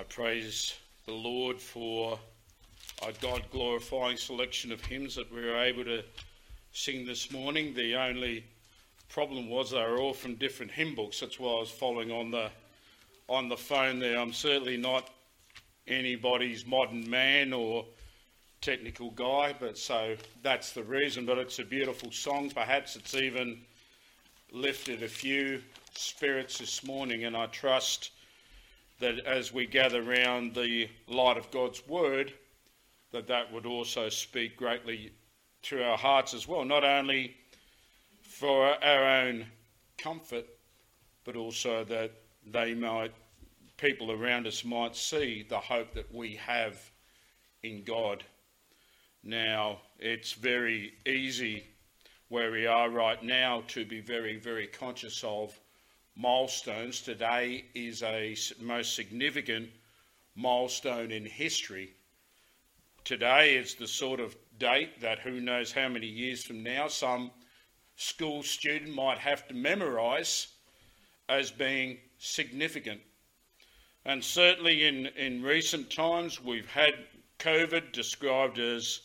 I praise the Lord for a God glorifying selection of hymns that we were able to sing this morning. The only problem was they were all from different hymn books. That's why I was following on the on the phone there. I'm certainly not anybody's modern man or technical guy, but so that's the reason. But it's a beautiful song. Perhaps it's even lifted a few spirits this morning, and I trust that as we gather round the light of God's word, that that would also speak greatly to our hearts as well, not only for our own comfort, but also that they might, people around us might see the hope that we have in God. Now, it's very easy where we are right now to be very, very conscious of milestones. Today is a most significant milestone in history. Today is the sort of date that who knows how many years from now some school student might have to memorise as being significant. And certainly in, in recent times, we've had COVID described as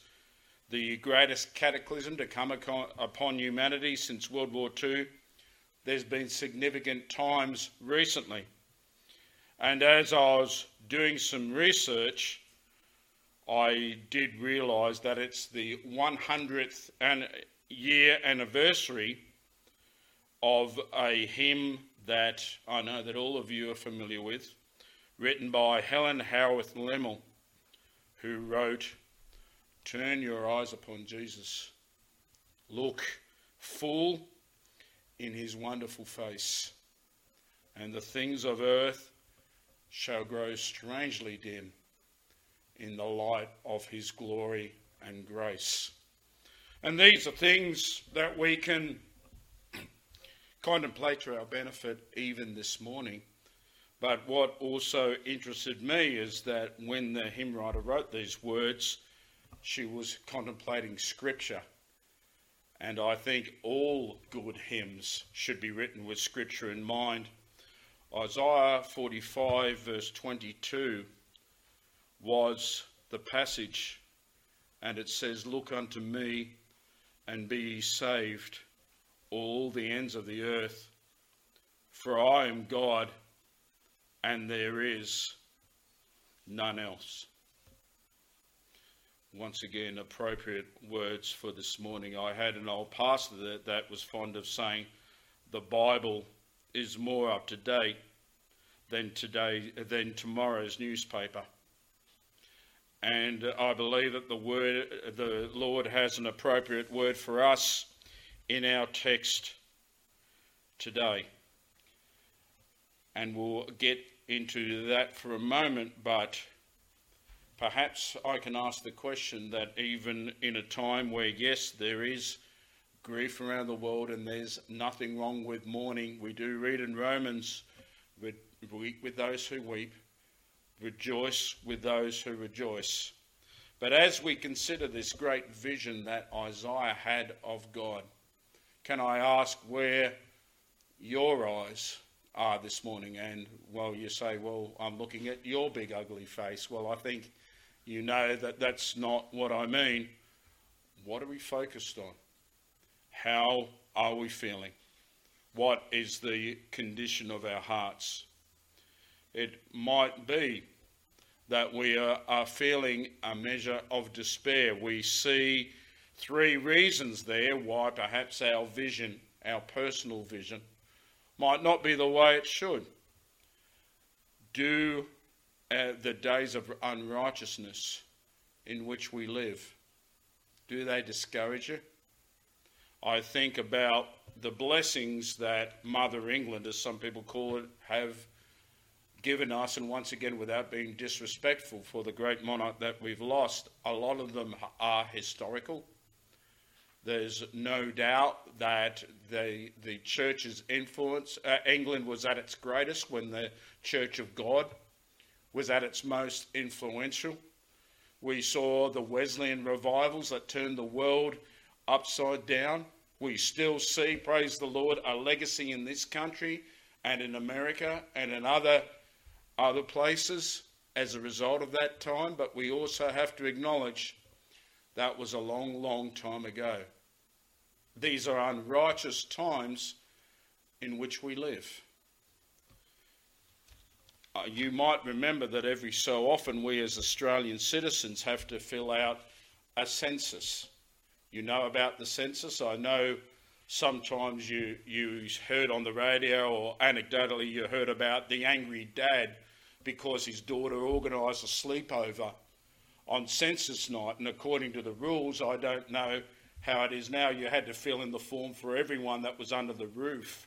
the greatest cataclysm to come upon humanity since World War II there's been significant times recently. And as I was doing some research, I did realise that it's the 100th year anniversary of a hymn that I know that all of you are familiar with, written by Helen Howarth Lemmel, who wrote, Turn your eyes upon Jesus. Look full in his wonderful face, and the things of earth shall grow strangely dim in the light of his glory and grace. And these are things that we can contemplate to our benefit even this morning. But what also interested me is that when the hymn writer wrote these words, she was contemplating scripture and I think all good hymns should be written with Scripture in mind. Isaiah 45, verse 22, was the passage, and it says, Look unto me and be ye saved, all the ends of the earth, for I am God, and there is none else once again appropriate words for this morning. I had an old pastor that, that was fond of saying the Bible is more up to date than today than tomorrow's newspaper. And I believe that the word the Lord has an appropriate word for us in our text today. And we'll get into that for a moment, but Perhaps I can ask the question that even in a time where, yes, there is grief around the world and there's nothing wrong with mourning, we do read in Romans, weep with those who weep, rejoice with those who rejoice. But as we consider this great vision that Isaiah had of God, can I ask where your eyes are this morning? And well, you say, well, I'm looking at your big ugly face. Well, I think you know that that's not what I mean. What are we focused on? How are we feeling? What is the condition of our hearts? It might be that we are, feeling a measure of despair. We see three reasons there why perhaps our vision, our personal vision, might not be the way it should. Do uh, the days of unrighteousness in which we live? Do they discourage you? I think about the blessings that Mother England, as some people call it, have given us, and once again, without being disrespectful for the great monarch that we've lost, a lot of them are historical. There's no doubt that the, the church's influence, uh, England was at its greatest when the Church of God was at its most influential. We saw the Wesleyan revivals that turned the world upside down. We still see, praise the Lord, a legacy in this country and in America and in other, other places as a result of that time, but we also have to acknowledge that was a long, long time ago. These are unrighteous times in which we live. Uh, you might remember that every so often we as Australian citizens have to fill out a census. You know about the census. I know sometimes you, you heard on the radio or anecdotally you heard about the angry dad because his daughter organised a sleepover on census night. And according to the rules, I don't know how it is now, you had to fill in the form for everyone that was under the roof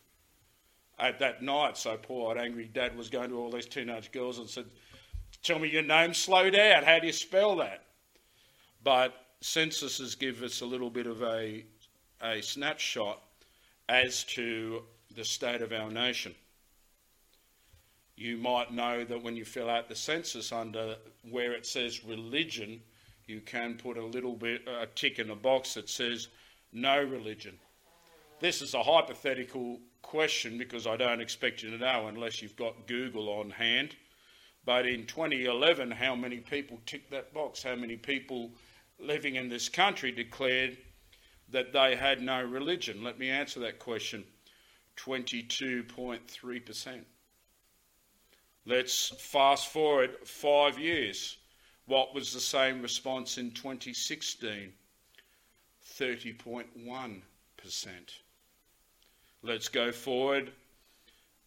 at that night. So poor old angry dad was going to all these teenage girls and said, Tell me your name, slow down. How do you spell that? But censuses give us a little bit of a, a snapshot as to the state of our nation. You might know that when you fill out the census under where it says religion, you can put a little bit a tick in a box that says no religion. This is a hypothetical question because I don't expect you to know unless you've got Google on hand. But in 2011, how many people ticked that box? How many people living in this country declared that they had no religion? Let me answer that question 22.3%. Let's fast forward five years. What was the same response in 2016? 30.1%. Let's go forward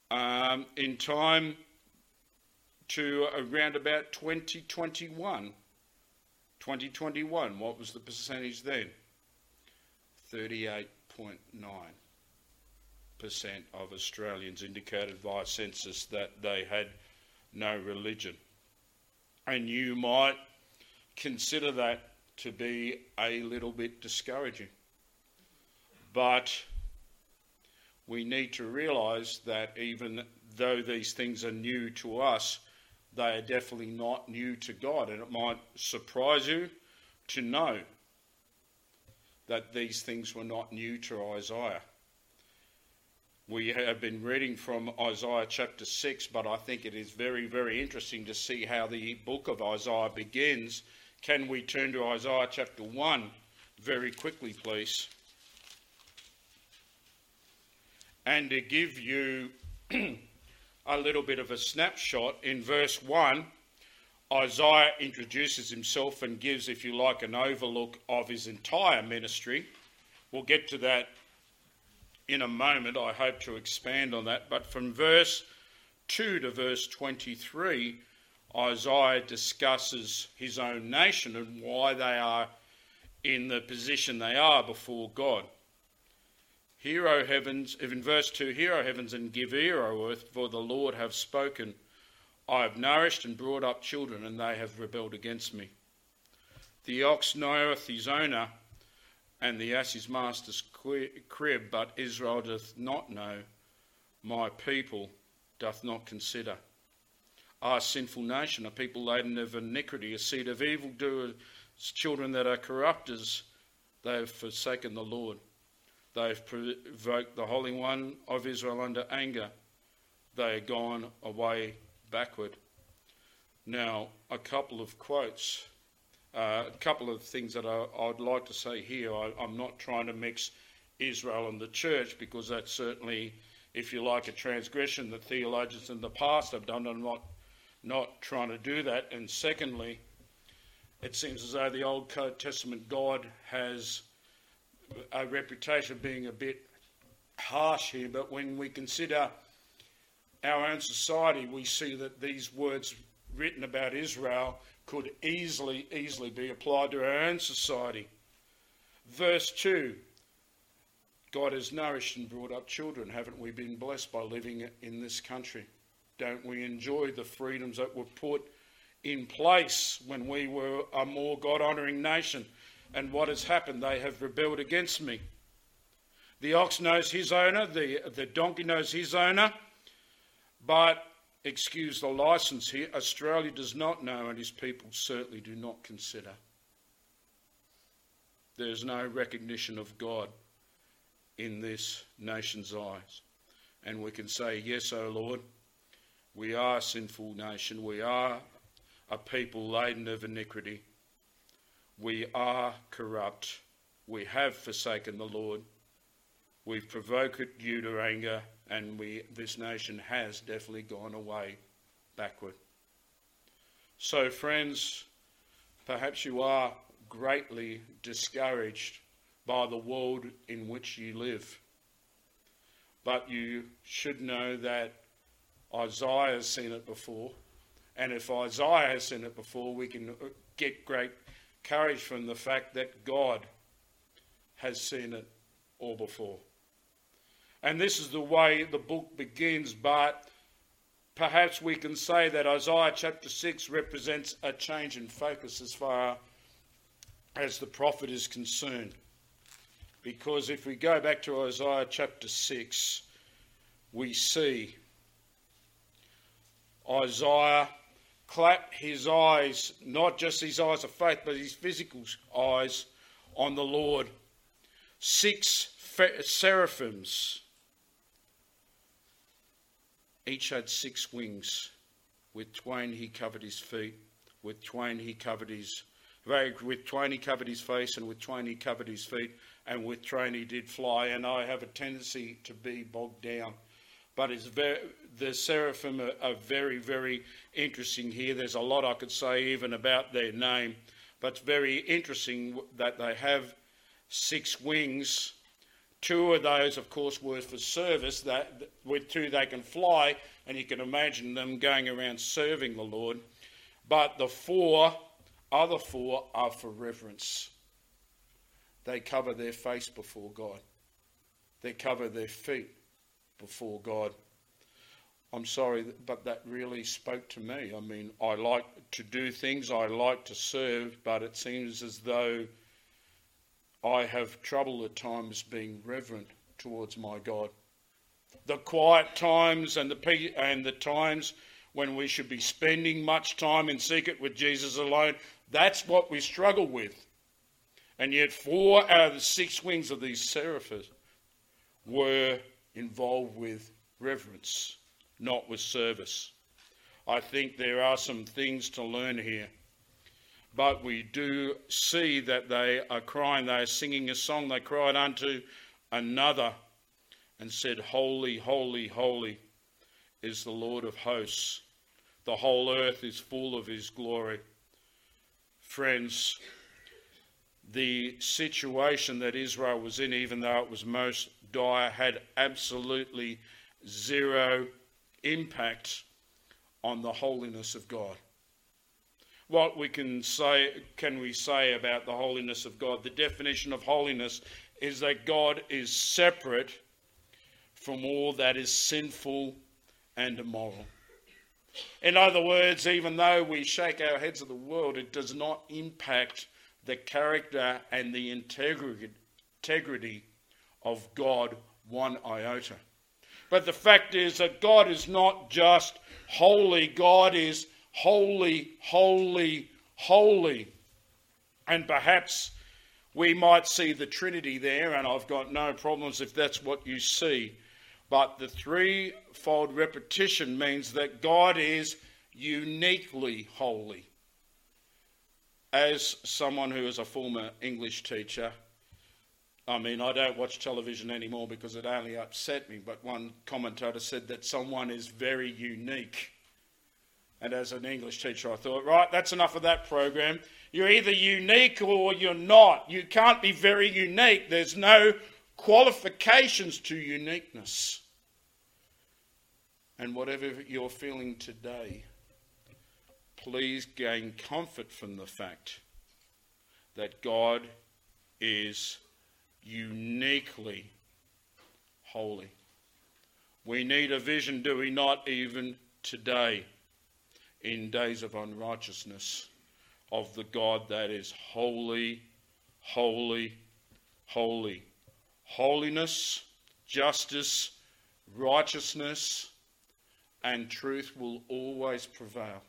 um, in time to around about 2021. 2021, what was the percentage then? 38.9% of Australians indicated via census that they had no religion. And you might consider that to be a little bit discouraging. But we need to realise that even though these things are new to us, they are definitely not new to God. And it might surprise you to know that these things were not new to Isaiah. We have been reading from Isaiah chapter 6, but I think it is very, very interesting to see how the book of Isaiah begins. Can we turn to Isaiah chapter 1 very quickly, please? And to give you a little bit of a snapshot. In verse 1, Isaiah introduces himself and gives, if you like, an overlook of his entire ministry. We'll get to that in a moment. I hope to expand on that. But from verse 2 to verse 23, Isaiah discusses his own nation and why they are in the position they are before God. Hear, O heavens, if in verse 2, Hear, O heavens, and give ear, O earth, for the Lord hath spoken. I have nourished and brought up children, and they have rebelled against me. The ox knoweth his owner, and the ass his master's crib, but Israel doth not know, my people doth not consider. Ah, sinful nation, a people laden of iniquity, a seed of evildoers, children that are corrupters, they have forsaken the Lord. They have provoked the Holy One of Israel under anger. They are gone away backward. Now, a couple of quotes, uh, a couple of things that I, would like to say here. I, I'm not trying to mix Israel and the church because that's certainly, if you like, a transgression that theologians in the past have done. I'm not, not trying to do that. And secondly, it seems as though the Old Testament God has a reputation of being a bit harsh here, but when we consider our own society, we see that these words written about Israel could easily, easily be applied to our own society. Verse 2 God has nourished and brought up children. Haven't we been blessed by living in this country? Don't we enjoy the freedoms that were put in place when we were a more God honouring nation? And what has happened? They have rebelled against me. The ox knows his owner, the, the donkey knows his owner, but, excuse the license here, Australia does not know, and his people certainly do not consider. There's no recognition of God in this nation's eyes. And we can say, Yes, O Lord, we are a sinful nation. We are a people laden of iniquity. We are corrupt. We have forsaken the Lord. We've provoked you to anger, and we, this nation has definitely gone away backward. So, friends, perhaps you are greatly discouraged by the world in which you live. But you should know that Isaiah has seen it before. And if Isaiah has seen it before, we can get great courage from the fact that God has seen it all before. And this is the way the book begins, but perhaps we can say that Isaiah chapter 6 represents a change in focus as far as the prophet is concerned. Because if we go back to Isaiah chapter 6, we see Isaiah clap his eyes, not just his eyes of faith, but his physical eyes on the Lord. Six seraphims, each had six wings. With twain he covered his feet, with twain he covered his with twain he covered his face, and with twain he covered his feet, and with twain he did fly. And I have a tendency to be bogged down but it's very, the seraphim are, are, very, very interesting here. There's a lot I could say even about their name, but it's very interesting that they have six wings. Two of those, of course, were for service. That with two they can fly, and you can imagine them going around serving the Lord. But the four other four are for reverence. They cover their face before God. They cover their feet before God. I'm sorry, but that really spoke to me. I mean, I like to do things, I like to serve, but it seems as though I have trouble at times being reverent towards my God. The quiet times and the and the times when we should be spending much time in secret with Jesus alone, that's what we struggle with. And yet, four out of the six wings of these seraphims were involved with reverence, not with service. I think there are some things to learn here. But we do see that they are crying, they are singing a song. They cried unto another and said, Holy, holy, holy is the Lord of hosts. The whole earth is full of his glory. Friends, the situation that Israel was in, even though it was most dire, had absolutely zero impact on the holiness of God. What we can say, can we say about the holiness of God? The definition of holiness is that God is separate from all that is sinful and immoral. In other words, even though we shake our heads at the world, it does not impact the character and the integrity of God one iota. But the fact is that God is not just holy, God is holy, holy, holy. And perhaps we might see the Trinity there, and I've got no problems if that's what you see. But the threefold repetition means that God is uniquely holy. As someone who is a former English teacher, I mean, I don't watch television anymore because it only upset me, but one commentator said that someone is very unique. And as an English teacher, I thought, right, that's enough of that program. You're either unique or you're not. You can't be very unique. There's no qualifications to uniqueness. And whatever you're feeling today, please gain comfort from the fact that God is uniquely holy. We need a vision, do we not, even today, in days of unrighteousness, of the God that is holy, holy, holy. Holiness, justice, righteousness, and truth will always prevail.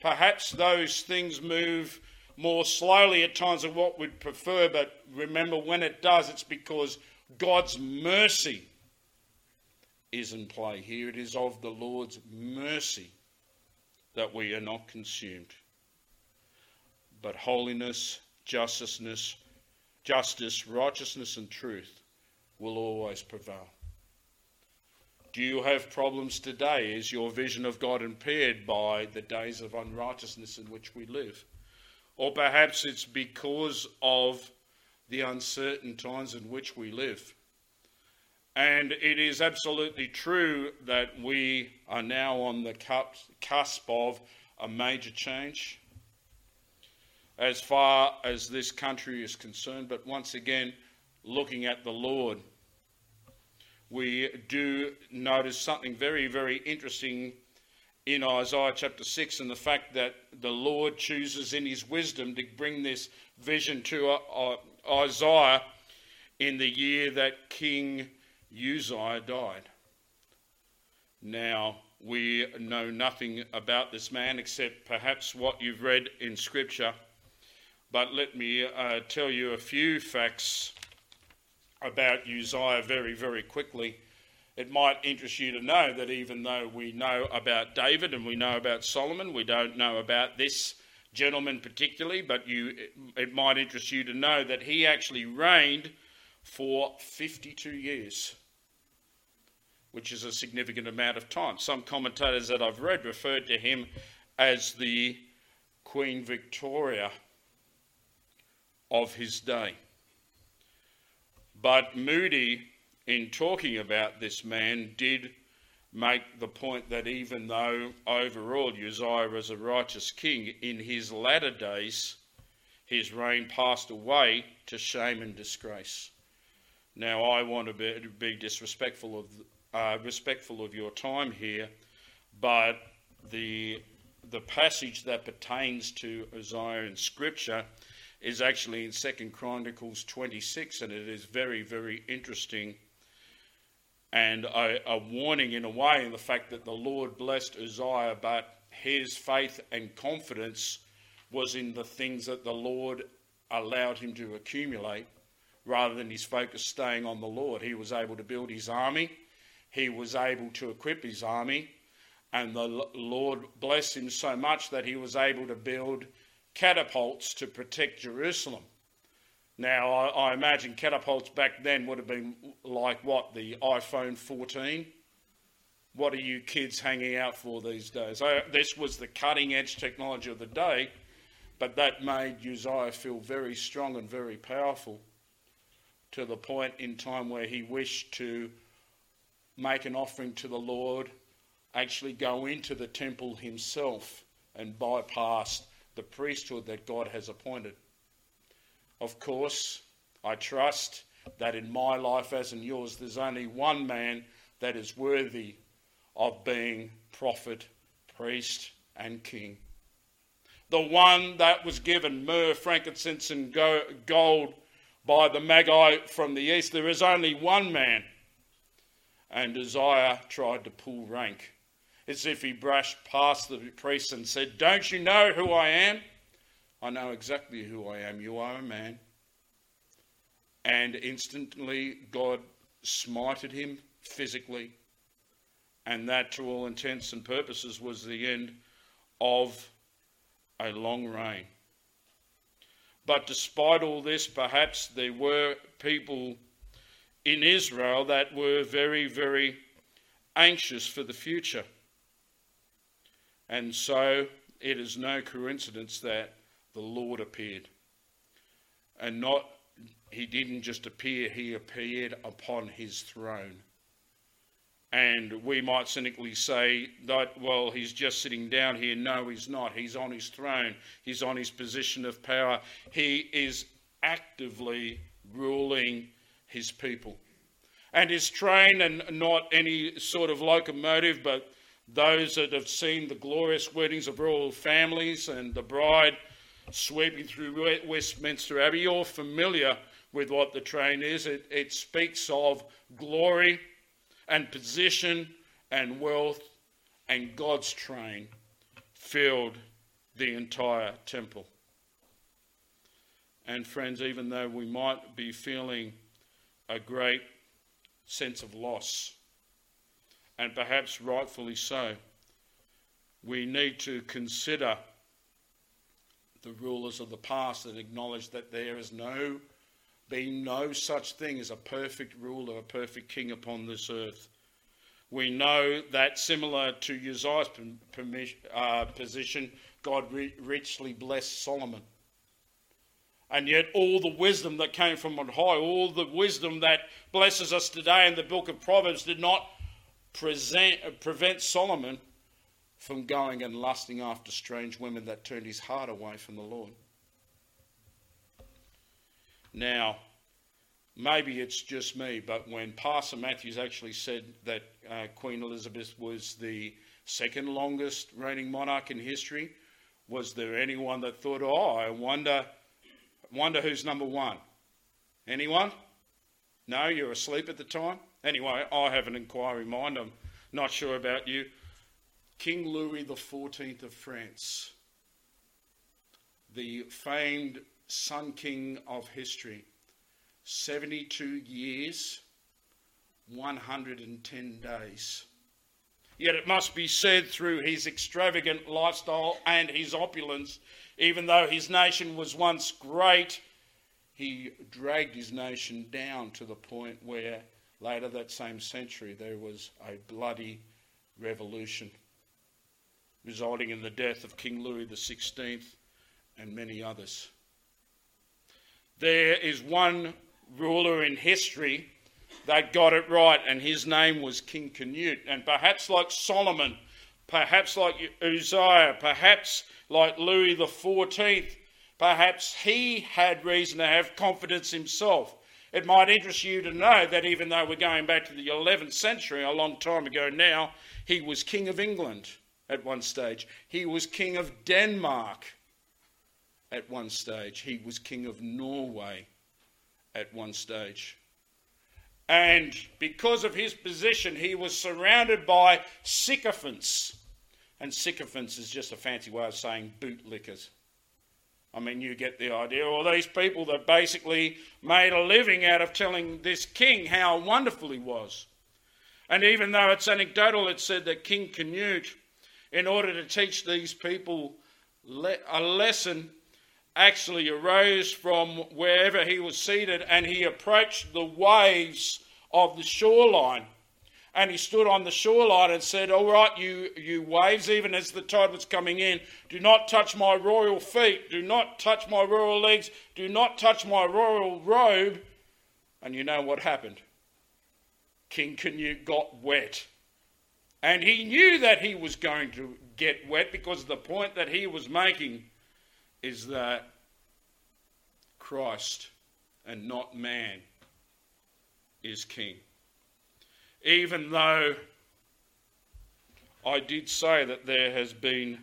Perhaps those things move more slowly at times than what we'd prefer, but remember when it does, it's because God's mercy is in play here. It is of the Lord's mercy that we are not consumed. but holiness, justice, justice, righteousness, and truth will always prevail. Do you have problems today? Is your vision of God impaired by the days of unrighteousness in which we live? Or perhaps it's because of the uncertain times in which we live. And it is absolutely true that we are now on the cusp of a major change as far as this country is concerned. But once again, looking at the Lord, we do notice something very, very interesting in Isaiah chapter 6 and the fact that the Lord chooses in his wisdom to bring this vision to uh, uh, Isaiah in the year that King Uzziah died. Now, we know nothing about this man except perhaps what you've read in Scripture, but let me uh, tell you a few facts about Uzziah very, very quickly. It might interest you to know that even though we know about David and we know about Solomon, we don't know about this gentleman particularly, but you, it might interest you to know that he actually reigned for 52 years, which is a significant amount of time. Some commentators that I've read referred to him as the Queen Victoria of his day. But Moody, in talking about this man, did make the point that even though overall Uzziah was a righteous king, in his latter days his reign passed away to shame and disgrace. Now, I want to be, be disrespectful of uh, respectful of your time here, but the the passage that pertains to Uzziah in Scripture is actually in Second Chronicles 26, and it is very, very interesting and a, a, warning in a way in the fact that the Lord blessed Uzziah, but his faith and confidence was in the things that the Lord allowed him to accumulate rather than his focus staying on the Lord. He was able to build his army, he was able to equip his army, and the Lord blessed him so much that he was able to build catapults to protect Jerusalem. Now, I, I, imagine catapults back then would have been like what, the iPhone 14? What are you kids hanging out for these days? I, this was the cutting edge technology of the day, but that made Uzziah feel very strong and very powerful to the point in time where he wished to make an offering to the Lord, actually go into the temple himself and bypass the priesthood that God has appointed. Of course, I trust that in my life, as in yours, there's only one man that is worthy of being prophet, priest, and king. The one that was given myrrh, frankincense, and gold by the Magi from the east. There is only one man. And Uzziah tried to pull rank as if he brushed past the priest and said, Don't you know who I am? I know exactly who I am. You are a man. And instantly, God smited him physically. And that, to all intents and purposes, was the end of a long reign. But despite all this, perhaps there were people in Israel that were very, very anxious for the future. And so it is no coincidence that the Lord appeared. And not, he didn't just appear, he appeared upon his throne. And we might cynically say that, well, he's just sitting down here. No, he's not. He's on his throne, he's on his position of power. He is actively ruling his people. And his train, and not any sort of locomotive, but those that have seen the glorious weddings of royal families and the bride sweeping through Westminster Abbey, you're familiar with what the train is. It, it speaks of glory and position and wealth, and God's train filled the entire temple. And, friends, even though we might be feeling a great sense of loss, and perhaps rightfully so, we need to consider the rulers of the past and acknowledge that there has no been no such thing as a perfect ruler, a perfect king upon this earth. We know that similar to Uzziah's uh, position, God richly blessed Solomon. And yet, all the wisdom that came from on high, all the wisdom that blesses us today in the book of Proverbs, did not present, prevent Solomon from going and lusting after strange women that turned his heart away from the Lord. Now, maybe it's just me, but when Pastor Matthews actually said that uh, Queen Elizabeth was the second longest reigning monarch in history, was there anyone that thought, oh, I wonder, wonder who's number one? Anyone? No, you're asleep at the time? Anyway, I have an inquiry mind. I'm not sure about you. King Louis XIV of France, the famed Sun King of history, 72 years, 110 days. Yet it must be said through his extravagant lifestyle and his opulence, even though his nation was once great, he dragged his nation down to the point where later that same century there was a bloody revolution resulting in the death of King Louis XVI and many others. There is one ruler in history that got it right, and his name was King Canute. And perhaps like Solomon, perhaps like Uzziah, perhaps like Louis XIV, perhaps he had reason to have confidence himself. It might interest you to know that even though we're going back to the 11th century, a long time ago now, he was King of England at one stage. He was king of Denmark at one stage. He was king of Norway at one stage. And because of his position, he was surrounded by sycophants. And sycophants is just a fancy way of saying bootlickers. I mean, you get the idea. All these people that basically made a living out of telling this king how wonderful he was. And even though it's anecdotal, it said that King Canute in order to teach these people a lesson, actually arose from wherever he was seated and he approached the waves of the shoreline. And he stood on the shoreline and said, All right, you, you waves, even as the tide was coming in, do not touch my royal feet, do not touch my royal legs, do not touch my royal robe. And you know what happened? King Canute got wet. And he knew that he was going to get wet because the point that he was making is that Christ and not man is king. Even though I did say that there has been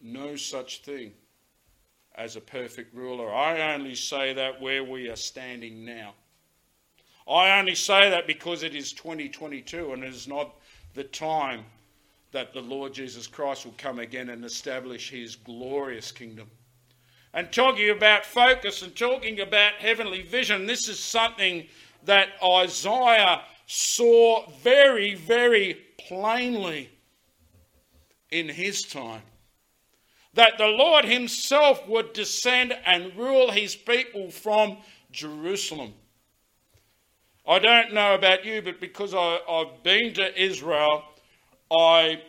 no such thing as a perfect ruler, I only say that where we are standing now. I only say that because it is 2022 and it is not the time that the Lord Jesus Christ will come again and establish his glorious kingdom. And talking about focus and talking about heavenly vision, this is something that Isaiah saw very, very plainly in his time. That the Lord himself would descend and rule his people from Jerusalem. I don't know about you, but because I, have been to Israel, I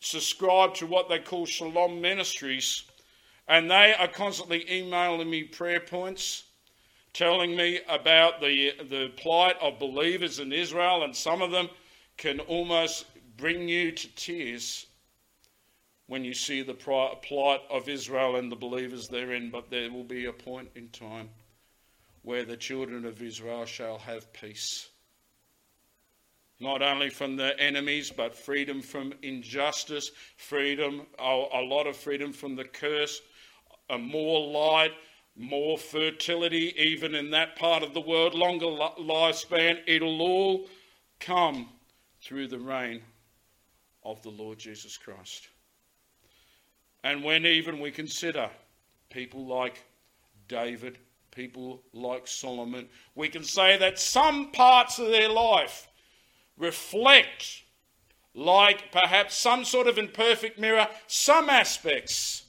subscribe to what they call Shalom Ministries, and they are constantly emailing me prayer points, telling me about the, the plight of believers in Israel, and some of them can almost bring you to tears when you see the plight of Israel and the believers therein, but there will be a point in time where the children of Israel shall have peace. Not only from their enemies, but freedom from injustice, freedom, a lot of freedom from the curse, a more light, more fertility, even in that part of the world, longer lifespan. It'll all come through the reign of the Lord Jesus Christ. And when even we consider people like David, people like Solomon, we can say that some parts of their life reflect, like perhaps some sort of imperfect mirror, some aspects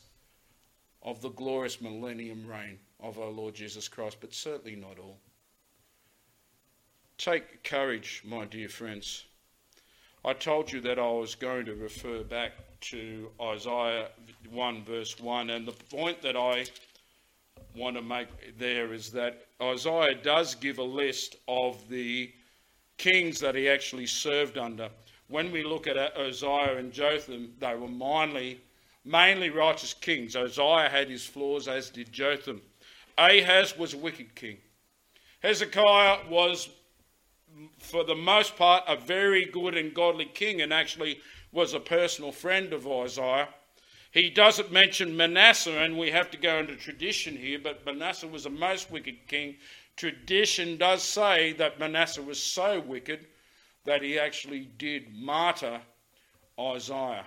of the glorious millennium reign of our Lord Jesus Christ, but certainly not all. Take courage, my dear friends. I told you that I was going to refer back to Isaiah 1, verse 1, and the point that I want to make there is that Isaiah does give a list of the kings that he actually served under. When we look at Uzziah and Jotham, they were mainly, mainly righteous kings. Uzziah had his flaws, as did Jotham. Ahaz was a wicked king. Hezekiah was, for the most part, a very good and godly king and actually was a personal friend of Isaiah. He doesn't mention Manasseh, and we have to go into tradition here, but Manasseh was a most wicked king. Tradition does say that Manasseh was so wicked that he actually did martyr Isaiah.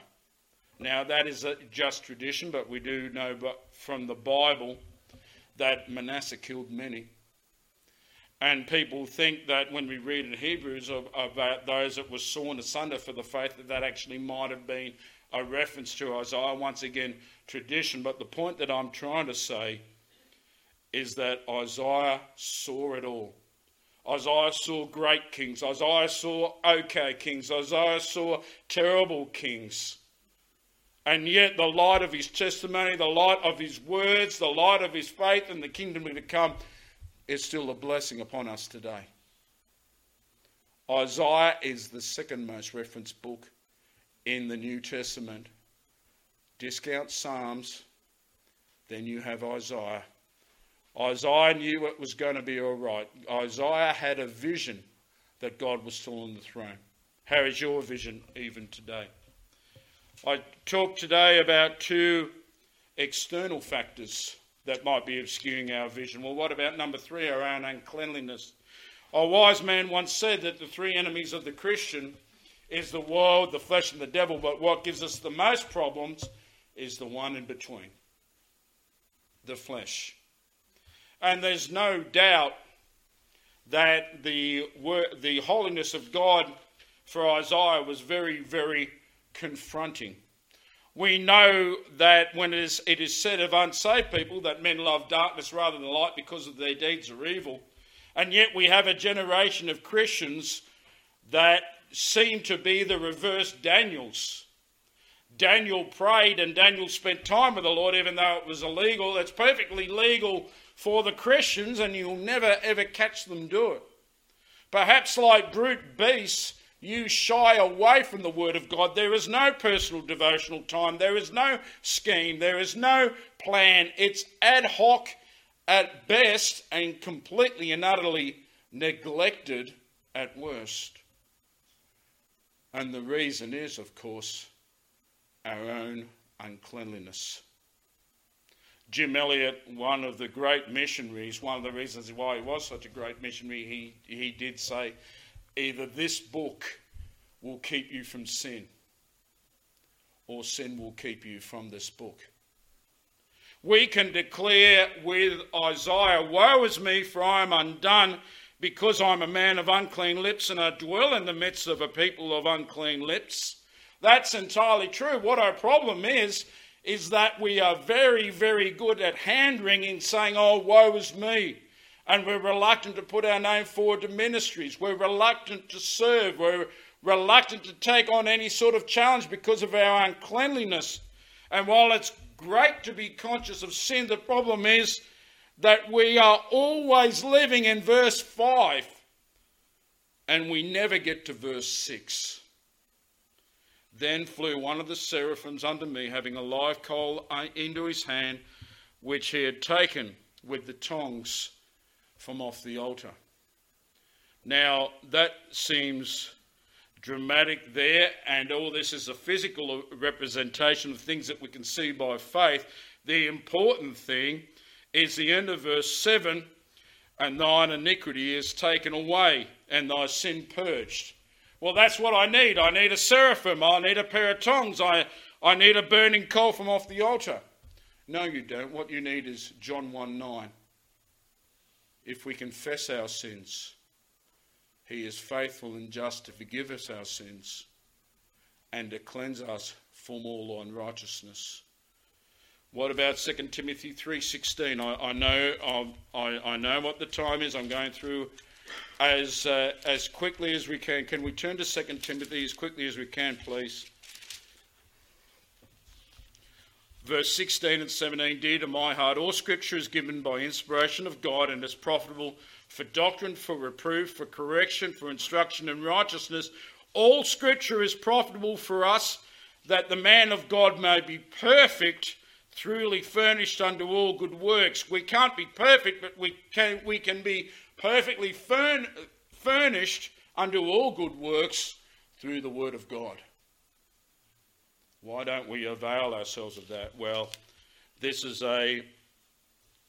Now, that is just tradition, but we do know from the Bible that Manasseh killed many. And people think that when we read in Hebrews about those that were sawn asunder for the faith, that that actually might have been a reference to Isaiah. Once again, tradition. But the point that I'm trying to say is that Isaiah saw it all. Isaiah saw great kings. Isaiah saw okay kings. Isaiah saw terrible kings. And yet, the light of his testimony, the light of his words, the light of his faith and the kingdom to come is still a blessing upon us today. Isaiah is the second most referenced book in the New Testament. Discount Psalms, then you have Isaiah. Isaiah knew it was going to be all right. Isaiah had a vision that God was still on the throne. How is your vision even today? I talked today about two external factors that might be obscuring our vision. Well, what about number three, our own uncleanliness? A wise man once said that the three enemies of the Christian is the world, the flesh, and the devil, but what gives us the most problems is the one in between the flesh. And there's no doubt that the, the holiness of God for Isaiah was very, very confronting. We know that when it is, it is said of unsaved people that men love darkness rather than light because of their deeds are evil. And yet we have a generation of Christians that seem to be the reverse Daniels. Daniel prayed and Daniel spent time with the Lord, even though it was illegal. It's perfectly legal for the Christians, and you'll never ever catch them do it. Perhaps, like brute beasts, you shy away from the Word of God. There is no personal devotional time, there is no scheme, there is no plan. It's ad hoc at best and completely and utterly neglected at worst. And the reason is, of course, our own uncleanliness. Jim Elliot, one of the great missionaries, one of the reasons why he was such a great missionary, he, he did say, either this book will keep you from sin, or sin will keep you from this book. We can declare with Isaiah, Woe is me, for I am undone because I'm a man of unclean lips and I dwell in the midst of a people of unclean lips. That's entirely true. What our problem is, is that we are very, very good at hand wringing, saying, Oh, woe is me. And we're reluctant to put our name forward to ministries. We're reluctant to serve. We're reluctant to take on any sort of challenge because of our uncleanliness. And while it's great to be conscious of sin, the problem is that we are always living in verse 5 and we never get to verse 6. Then flew one of the seraphims unto me, having a live coal uh, into his hand, which he had taken with the tongs from off the altar. Now, that seems dramatic there, and all this is a physical representation of things that we can see by faith. The important thing is the end of verse 7 and thine iniquity is taken away and thy sin purged. Well, that's what I need. I need a seraphim. I need a pair of tongs. I, I need a burning coal from off the altar. No, you don't. What you need is John 1 9. If we confess our sins, he is faithful and just to forgive us our sins and to cleanse us from all unrighteousness. What about 2 Timothy 3.16? I, I know I, I know what the time is. I'm going through as uh, as quickly as we can. Can we turn to 2 Timothy as quickly as we can, please? Verse 16 and 17 Dear to my heart, all scripture is given by inspiration of God and is profitable for doctrine, for reproof, for correction, for instruction in righteousness. All scripture is profitable for us that the man of God may be perfect truly furnished unto all good works. We can't be perfect, but we can, we can be perfectly furn, furnished unto all good works through the Word of God. Why don't we avail ourselves of that? Well, this is a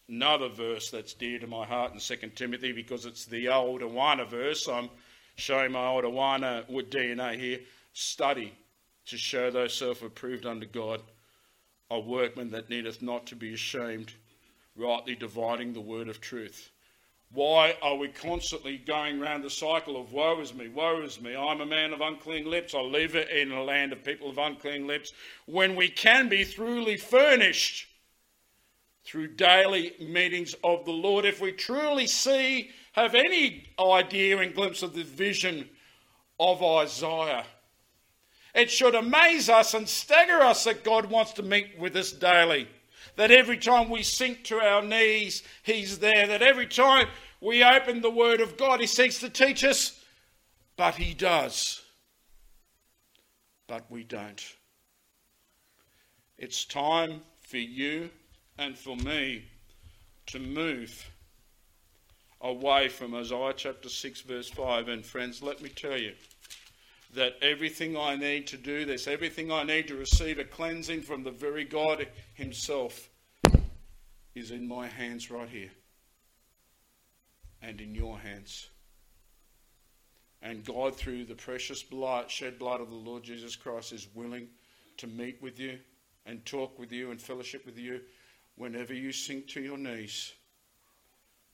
another verse that's dear to my heart in 2 Timothy because it's the old Awana verse. I'm showing my old Awana with DNA here. Study to show thyself approved unto God a workman that needeth not to be ashamed, rightly dividing the word of truth. Why are we constantly going round the cycle of woe is me, woe is me, I'm a man of unclean lips, I live in a land of people of unclean lips, when we can be truly furnished through daily meetings of the Lord? If we truly see, have any idea and glimpse of the vision of Isaiah, it should amaze us and stagger us that God wants to meet with us daily. That every time we sink to our knees, He's there. That every time we open the Word of God, He seeks to teach us, but He does. But we don't. It's time for you and for me to move away from Isaiah chapter 6, verse 5. And friends, let me tell you that everything I need to do this, everything I need to receive a cleansing from the very God Himself, is in my hands right here and in your hands. And God, through the precious blood, shed blood of the Lord Jesus Christ, is willing to meet with you and talk with you and fellowship with you whenever you sink to your knees.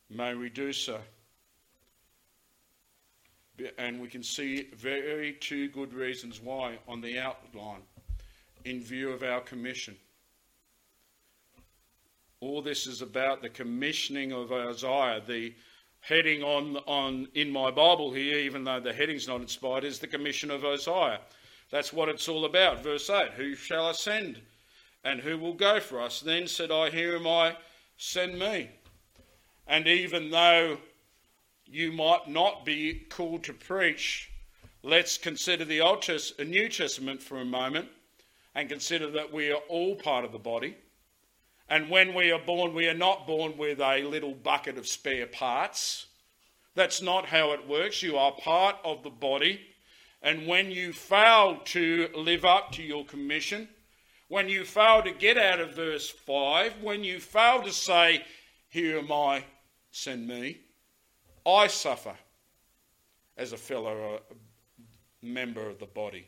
May we do so and we can see very two good reasons why on the outline in view of our commission. All this is about the commissioning of Isaiah. The heading on, on in my Bible here, even though the heading's not inspired, is the commission of Isaiah. That's what it's all about. Verse 8 Who shall ascend? And who will go for us? Then said I, Here am I, send me. And even though you might not be called to preach. Let's consider the Old Testament, uh, New Testament for a moment and consider that we are all part of the body. And when we are born, we are not born with a little bucket of spare parts. That's not how it works. You are part of the body. And when you fail to live up to your commission, when you fail to get out of verse 5, when you fail to say, Here am I, send me, I suffer as a fellow uh, member of the body.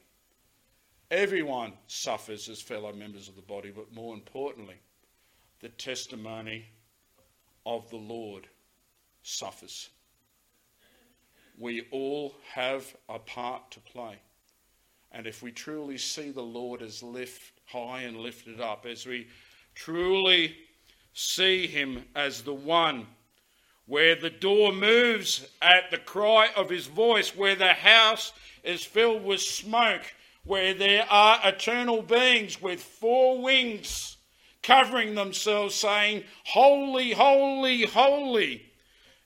Everyone suffers as fellow members of the body, but more importantly, the testimony of the Lord suffers. We all have a part to play. And if we truly see the Lord as lift high and lifted up, as we truly see him as the one where the door moves at the cry of his voice, where the house is filled with smoke, where there are eternal beings with four wings covering themselves, saying, Holy, holy, holy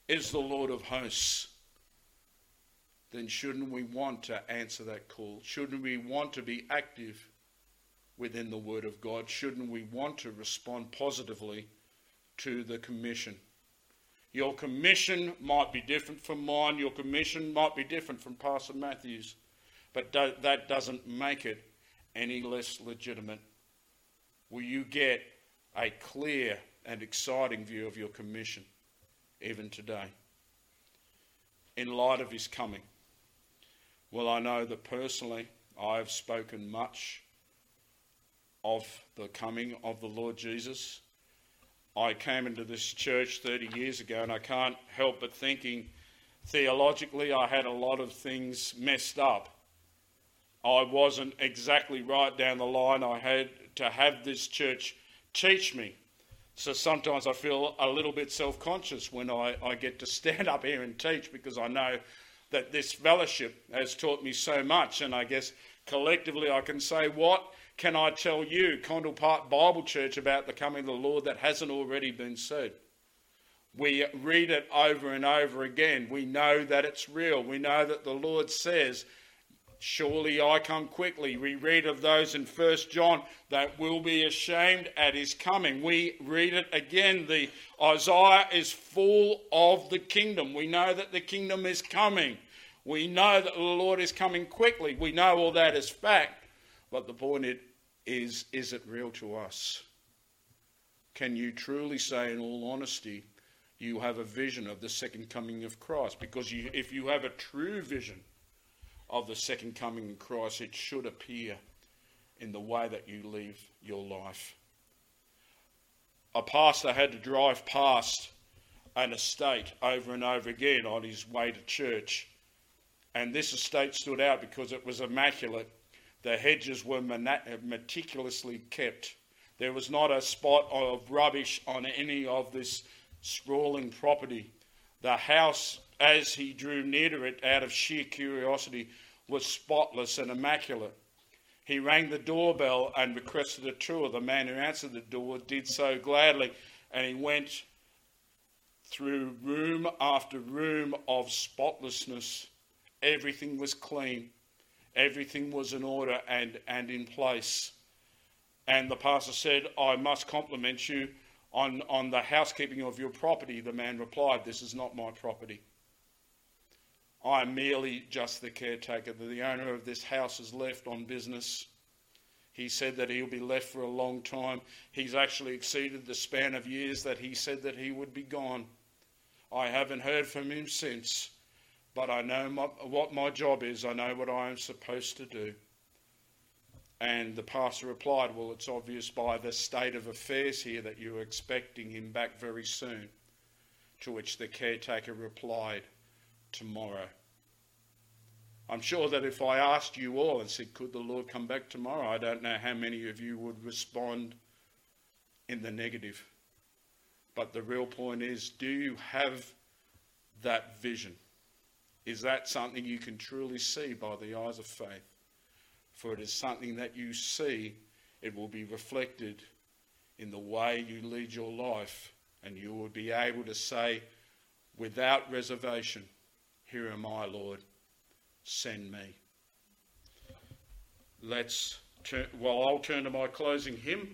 is the Lord of hosts. Then shouldn't we want to answer that call? Shouldn't we want to be active within the Word of God? Shouldn't we want to respond positively to the commission? Your commission might be different from mine. Your commission might be different from Pastor Matthew's. But do, that doesn't make it any less legitimate. Will you get a clear and exciting view of your commission even today? In light of his coming. Well, I know that personally I have spoken much of the coming of the Lord Jesus I came into this church 30 years ago, and I can't help but thinking theologically I had a lot of things messed up. I wasn't exactly right down the line. I had to have this church teach me. So sometimes I feel a little bit self conscious when I, I get to stand up here and teach because I know that this fellowship has taught me so much. And I guess collectively I can say, What can I tell you, Condell Park Bible Church, about the coming of the Lord that hasn't already been said? We read it over and over again. We know that it's real. We know that the Lord says Surely I come quickly. We read of those in First John that will be ashamed at his coming. We read it again. The Isaiah is full of the kingdom. We know that the kingdom is coming. We know that the Lord is coming quickly. We know all that is fact. But the point is, is it real to us? Can you truly say, in all honesty, you have a vision of the second coming of Christ? Because you, if you have a true vision, of the second coming of Christ, it should appear in the way that you live your life. A pastor had to drive past an estate over and over again on his way to church. And this estate stood out because it was immaculate. The hedges were meticulously kept. There was not a spot of rubbish on any of this sprawling property. The house as he drew near to it out of sheer curiosity, was spotless and immaculate. He rang the doorbell and requested a tour. The man who answered the door did so gladly, and he went through room after room of spotlessness. Everything was clean, everything was in order and, and in place. And the pastor said, I must compliment you on, on the housekeeping of your property. The man replied, This is not my property. I'm merely just the caretaker. The owner of this house is left on business. He said that he'll be left for a long time. He's actually exceeded the span of years that he said that he would be gone. I haven't heard from him since, but I know my, what my job is. I know what I am supposed to do. And the pastor replied, Well, it's obvious by the state of affairs here that you're expecting him back very soon. To which the caretaker replied, tomorrow. I'm sure that if I asked you all and said, Could the Lord come back tomorrow? I don't know how many of you would respond in the negative. But the real point is do you have that vision? Is that something you can truly see by the eyes of faith? For it is something that you see, it will be reflected in the way you lead your life, and you will be able to say without reservation, here am I, Lord, send me. Let's turn, well, I'll turn to my closing hymn.